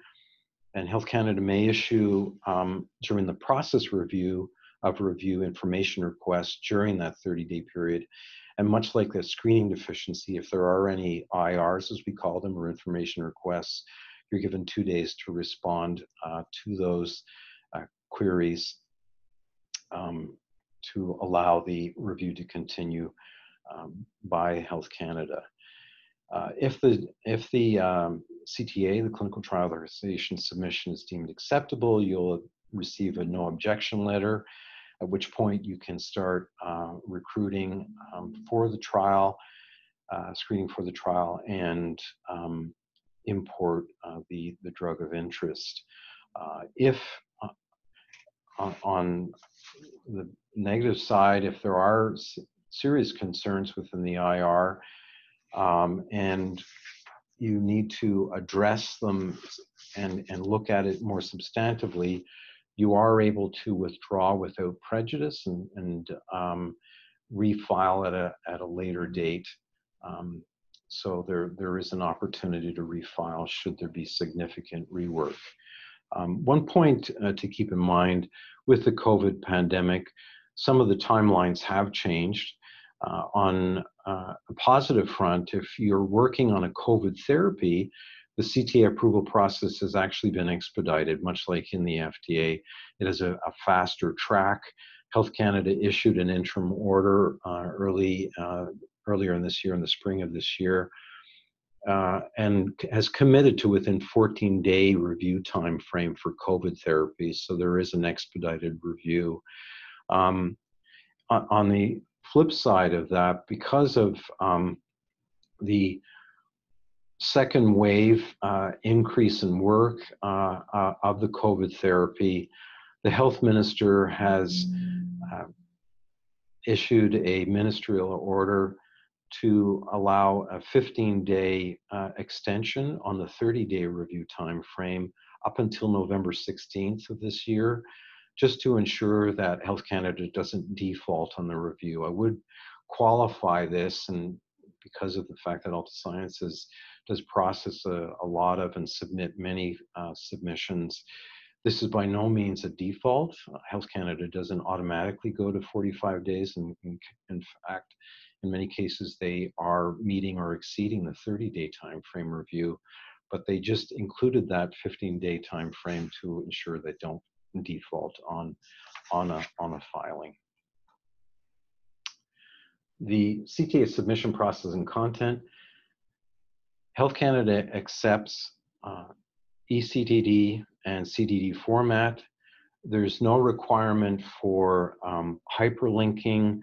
And Health Canada may issue um, during the process review of review information requests during that 30 day period and much like the screening deficiency, if there are any IRs, as we call them, or information requests, you're given two days to respond uh, to those uh, queries um, to allow the review to continue um, by Health Canada. Uh, if the if the um, CTA, the clinical trial authorization submission, is deemed acceptable, you'll receive a no objection letter at which point you can start uh, recruiting um, for the trial, uh, screening for the trial, and um, import uh, the, the drug of interest. Uh, if uh, on the negative side, if there are serious concerns within the IR um, and you need to address them and, and look at it more substantively, you are able to withdraw without prejudice and, and um, refile at a, at a later date. Um, so there, there is an opportunity to refile should there be significant rework. Um, one point uh, to keep in mind with the COVID pandemic, some of the timelines have changed. Uh, on uh, a positive front, if you're working on a COVID therapy, the CTA approval process has actually been expedited, much like in the FDA. It is a, a faster track. Health Canada issued an interim order uh, early uh, earlier in this year, in the spring of this year, uh, and has committed to within 14 day review time frame for COVID therapies. So there is an expedited review. Um, on the flip side of that, because of um, the second wave uh, increase in work uh, uh, of the COVID therapy, the health minister has uh, issued a ministerial order to allow a 15-day uh, extension on the 30-day review time frame up until November 16th of this year, just to ensure that Health Canada doesn't default on the review. I would qualify this, and because of the fact that Altasciences does process a, a lot of and submit many uh, submissions. This is by no means a default. Health Canada doesn't automatically go to 45 days. And in, in fact, in many cases, they are meeting or exceeding the 30 day time frame review. but they just included that 15-day time frame to ensure they don't default on, on, a, on a filing. The CTA submission process and content. Health Canada accepts uh, ECTD and CTD format. There's no requirement for um, hyperlinking.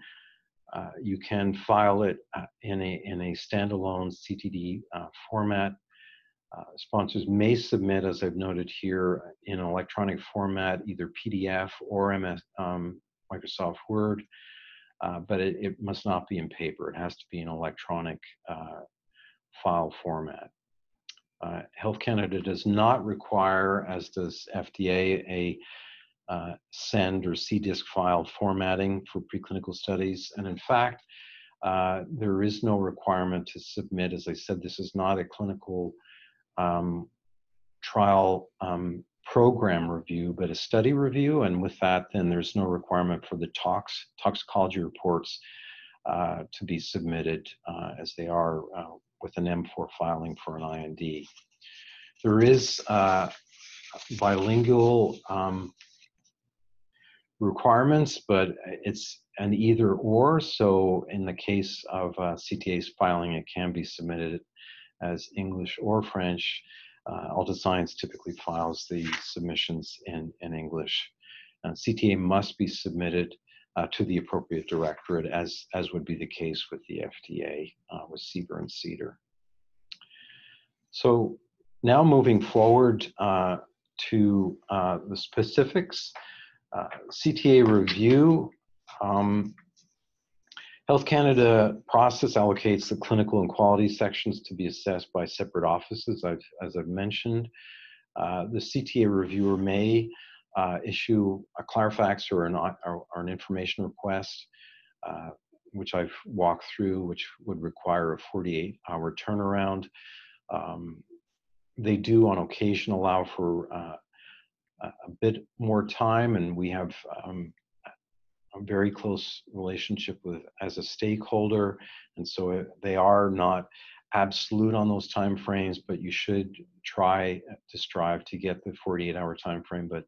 Uh, you can file it uh, in, a, in a standalone CTD uh, format. Uh, sponsors may submit, as I've noted here, in electronic format, either PDF or MS, um, Microsoft Word, uh, but it, it, must not be in paper. It has to be in electronic uh, file format. Uh, Health Canada does not require, as does FDA, a uh, SEND or CDISC file formatting for preclinical studies. And in fact, uh, there is no requirement to submit. As I said, this is not a clinical um, trial um, program review, but a study review. And with that, then there's no requirement for the tox toxicology reports uh, to be submitted uh, as they are uh, with an M4 filing for an IND. There is uh, bilingual um, requirements, but it's an either or. So in the case of uh, CTA's filing, it can be submitted as English or French. Uh, Altascience typically files the submissions in, in English. Uh, CTA must be submitted uh, to the appropriate directorate as, as would be the case with the FDA, uh, with CBER and CDER. So now moving forward uh, to uh, the specifics, CTA review. Um, Health Canada process allocates the clinical and quality sections to be assessed by separate offices, I've, as I've mentioned. Uh, the CTA reviewer may uh, issue a Clarifax or an, or, or an information request, uh, which I've walked through, which would require a 48 hour turnaround. Um, they do on occasion allow for uh, a bit more time, and we have um, very close relationship with as a stakeholder, and so they are not absolute on those time frames, but you should try to strive to get the 48-hour time frame. But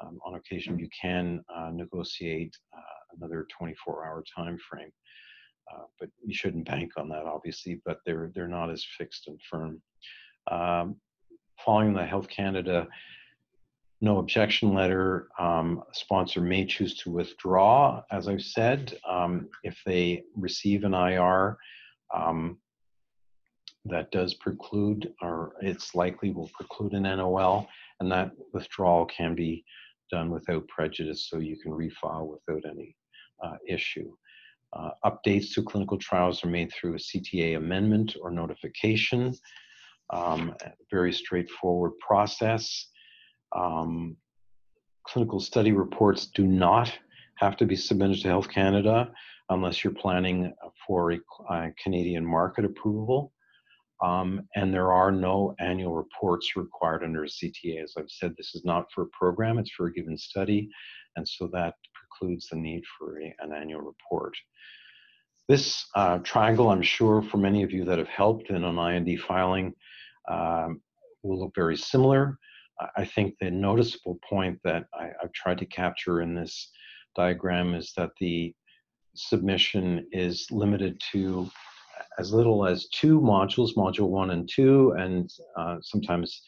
um, on occasion, you can uh, negotiate uh, another 24-hour time frame. Uh, but you shouldn't bank on that, obviously. But they're they're not as fixed and firm. Um, following the Health Canada no objection letter, um, sponsor may choose to withdraw, as I've said. Um, if they receive an IR, um, that does preclude, or it's likely will preclude an NOL, and that withdrawal can be done without prejudice, so you can refile without any uh, issue. Uh, updates to clinical trials are made through a CTA amendment or notification. Um, very straightforward process. Um, clinical study reports do not have to be submitted to Health Canada unless you're planning for a, a Canadian market approval. Um, and there are no annual reports required under a CTA. As I've said, this is not for a program, it's for a given study. And so that precludes the need for a, an annual report. This uh, triangle, I'm sure for many of you that have helped in an IND filing, um, will look very similar. I think the noticeable point that I, have tried to capture in this diagram is that the submission is limited to as little as two modules, module one and two, and uh, sometimes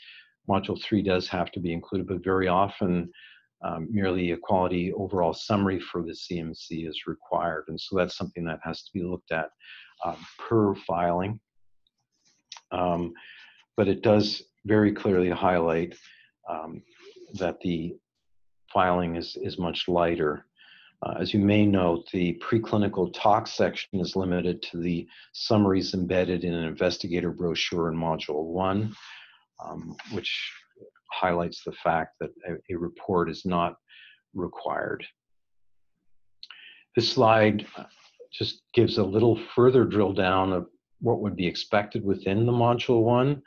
module three does have to be included, but very often um, merely a quality overall summary for the CMC is required. And so that's something that has to be looked at uh, per filing. Um, but it does very clearly highlight um, that the filing is, is much lighter. Uh, as you may note, the preclinical tox section is limited to the summaries embedded in an investigator brochure in Module 1, um, which highlights the fact that a, a, report is not required. This slide uh, just gives a little further drill down of what would be expected within the Module 1.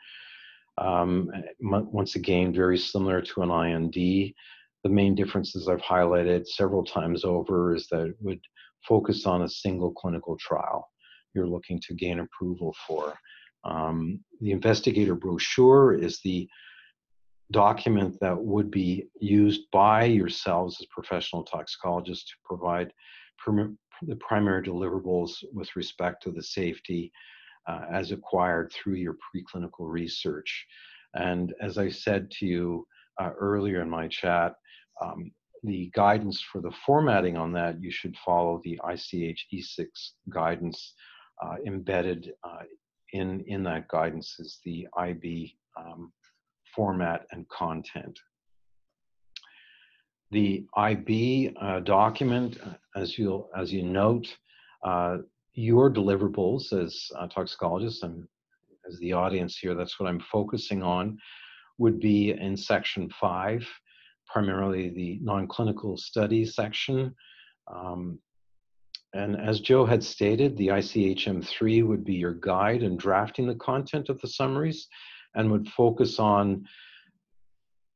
Um, once again, very similar to an IND. The main differences I've highlighted several times over is that it would focus on a single clinical trial you're looking to gain approval for. Um, the investigator brochure is the document that would be used by yourselves as professional toxicologists to provide the primary deliverables with respect to the safety as acquired through your preclinical research. And as I said to you uh, earlier in my chat, um, the guidance for the formatting on that, you should follow the ICH E6 guidance uh, embedded uh, in, in that guidance is the IB um, format and content. The IB uh, document, uh, as you'll, as you note, uh, your deliverables as a toxicologist and as the audience here, that's what I'm focusing on, would be in section five, primarily the non-clinical study section. Um, and as Joe had stated, the ICHM3 would be your guide in drafting the content of the summaries and would focus on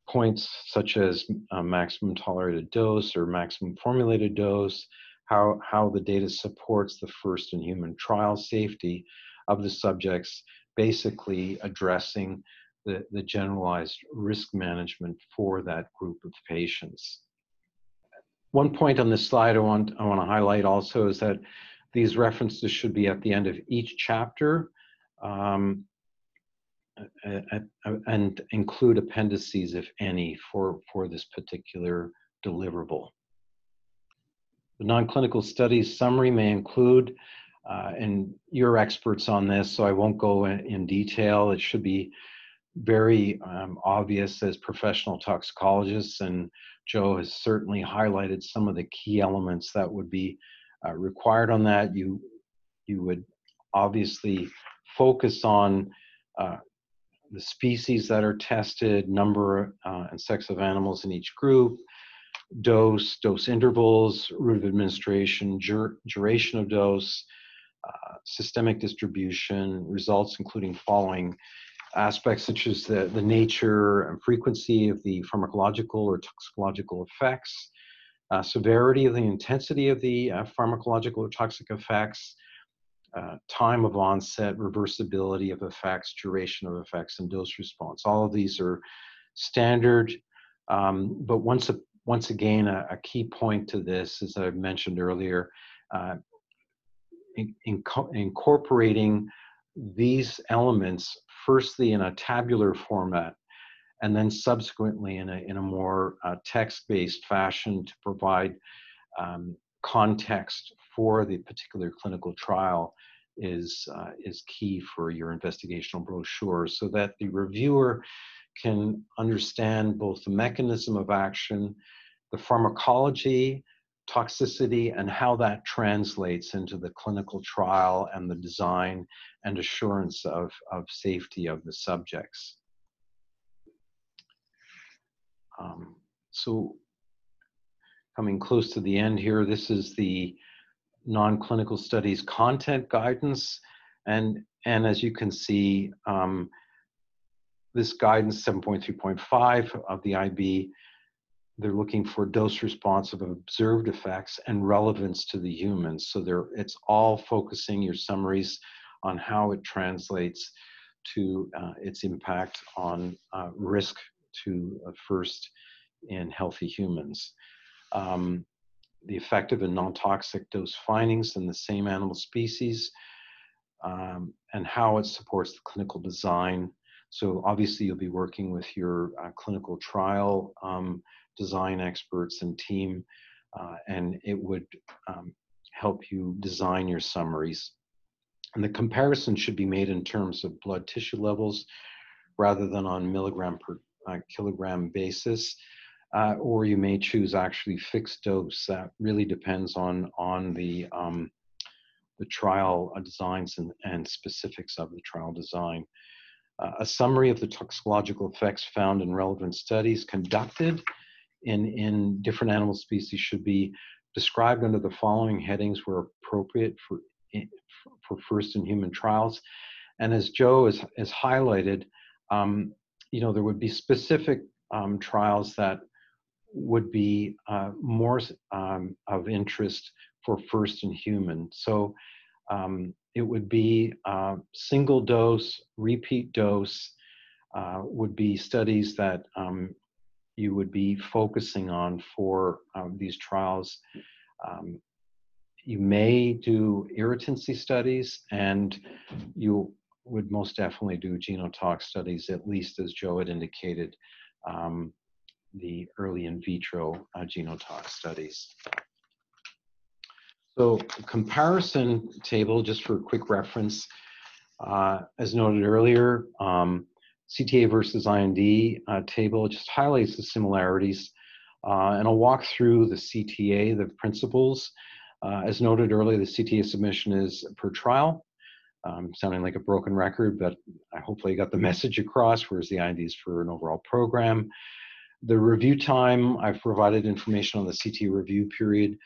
points such as uh, maximum tolerated dose or maximum formulated dose, how, how the data supports the first in human trial safety of the subjects, basically addressing the, the generalized risk management for that group of patients. One point on this slide I want, I want to highlight also is that these references should be at the end of each chapter um, and include appendices, if any, for, for this particular deliverable. The non-clinical studies summary may include, uh, and you're experts on this, so I won't go in, in detail. It should be very um, obvious as professional toxicologists, and Joe has certainly highlighted some of the key elements that would be uh, required on that. You you would obviously focus on uh, the species that are tested, number uh, and sex of animals in each group, dose, dose intervals, route of administration, dur duration of dose, uh, systemic distribution, results including following aspects such as the, the nature and frequency of the pharmacological or toxicological effects, uh, severity of the intensity of the uh, pharmacological or toxic effects, uh, time of onset, reversibility of effects, duration of effects, and dose response. All of these are standard, um, but once, a, once again, a, a, key point to this, as I mentioned earlier, uh, in, in, incorporating these elements firstly in a tabular format and then subsequently in a, in a more uh, text-based fashion to provide um, context for the particular clinical trial is, uh, is key for your investigational brochure so that the reviewer can understand both the mechanism of action, the pharmacology, toxicity and how that translates into the clinical trial and the design and assurance of, of safety of the subjects. Um, so coming close to the end here, this is the non-clinical studies content guidance. And, and as you can see, um, this guidance 7.3.5 of the IB they're looking for dose response of observed effects and relevance to the humans. So they're, it's all focusing your summaries on how it translates to uh, its impact on uh, risk to uh, first in healthy humans. Um, the effective and non-toxic dose findings in the same animal species um, and how it supports the clinical design. So obviously you'll be working with your uh, clinical trial um, design experts and team, uh, and it would um, help you design your summaries. And the comparison should be made in terms of blood tissue levels rather than on milligram per uh, kilogram basis. Uh, or you may choose actually fixed dose. That really depends on on the um, the trial uh, designs and, and specifics of the trial design. Uh, a summary of the toxicological effects found in relevant studies conducted in, in different animal species should be described under the following headings where appropriate for, for first in human trials. And as Joe has, has highlighted, um, you know, there would be specific um, trials that would be uh, more um, of interest for first in human. So um, it would be uh, single dose, repeat dose, uh, would be studies that um, you would be focusing on for um, these trials. Um, you may do irritancy studies and you would most definitely do genotox studies, at least as Joe had indicated, um, the early in vitro uh, genotox studies. So comparison table, just for quick reference, uh, as noted earlier, um, CTA versus IND uh, table just highlights the similarities. Uh, and I'll walk through the CTA, the principles. Uh, as noted earlier, the CTA submission is per trial. Um, sounding like a broken record, but I hopefully got the message across, whereas the IND is for an overall program. The review time, I've provided information on the CT review period.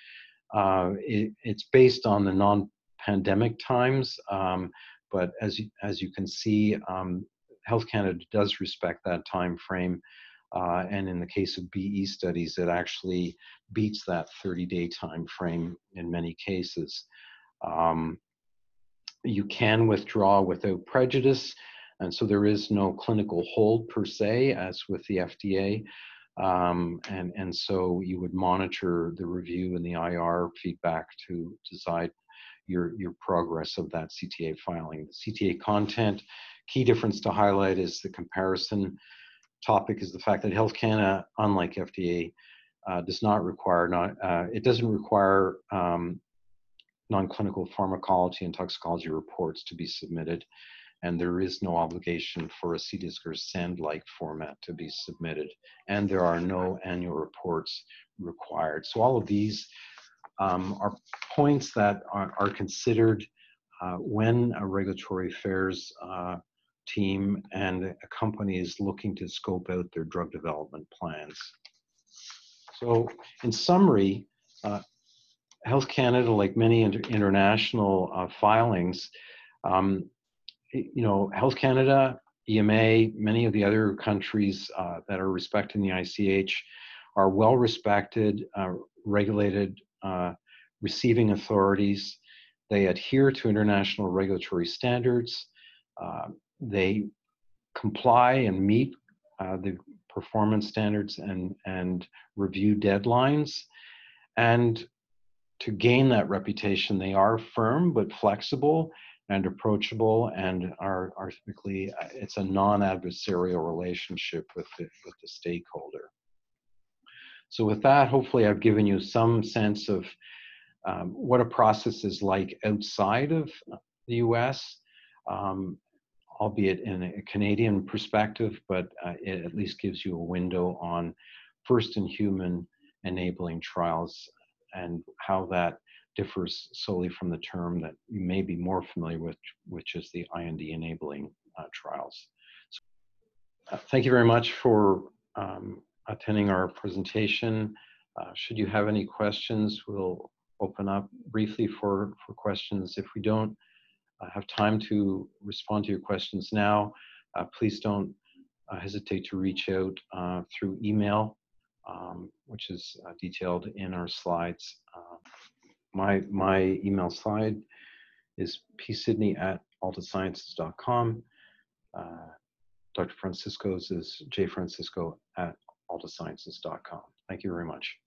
Uh, it, it's based on the non-pandemic times, um, but as you, as you can see, um, Health Canada does respect that time frame. Uh, and in the case of BE studies, it actually beats that 30-day time frame in many cases. Um, you can withdraw without prejudice, and so there is no clinical hold per se, as with the FDA. Um, and, and so you would monitor the review and the IR feedback to decide your, your progress of that CTA filing. The CTA content, key difference to highlight is the comparison topic is the fact that Health Canada, unlike FDA, uh, does not require, not, uh, it doesn't require um, non-clinical pharmacology and toxicology reports to be submitted and there is no obligation for a CDISC or SEND-like format to be submitted, and there are no annual reports required. So all of these um, are points that are, are considered uh, when a regulatory affairs uh, team and a company is looking to scope out their drug development plans. So in summary, uh, Health Canada, like many inter international uh, filings, um, you know, Health Canada, EMA, many of the other countries uh, that are respecting the ICH are well respected, uh, regulated, uh, receiving authorities. They adhere to international regulatory standards. Uh, they comply and meet uh, the performance standards and, and review deadlines. And to gain that reputation, they are firm but flexible and approachable and are, are typically, uh, it's a non-adversarial relationship with the, with the stakeholder. So with that, hopefully I've given you some sense of um, what a process is like outside of the US, um, albeit in a Canadian perspective, but uh, it at least gives you a window on first in human enabling trials and how that differs solely from the term that you may be more familiar with, which is the IND enabling uh, trials. So, uh, thank you very much for um, attending our presentation. Uh, should you have any questions, we'll open up briefly for, for questions. If we don't uh, have time to respond to your questions now, uh, please don't uh, hesitate to reach out through email, um, which is detailed in our slides my my email slide is psidney at altasciences.com. Uh, Dr. Francisco's is jfrancisco at altasciences.com. Thank you very much.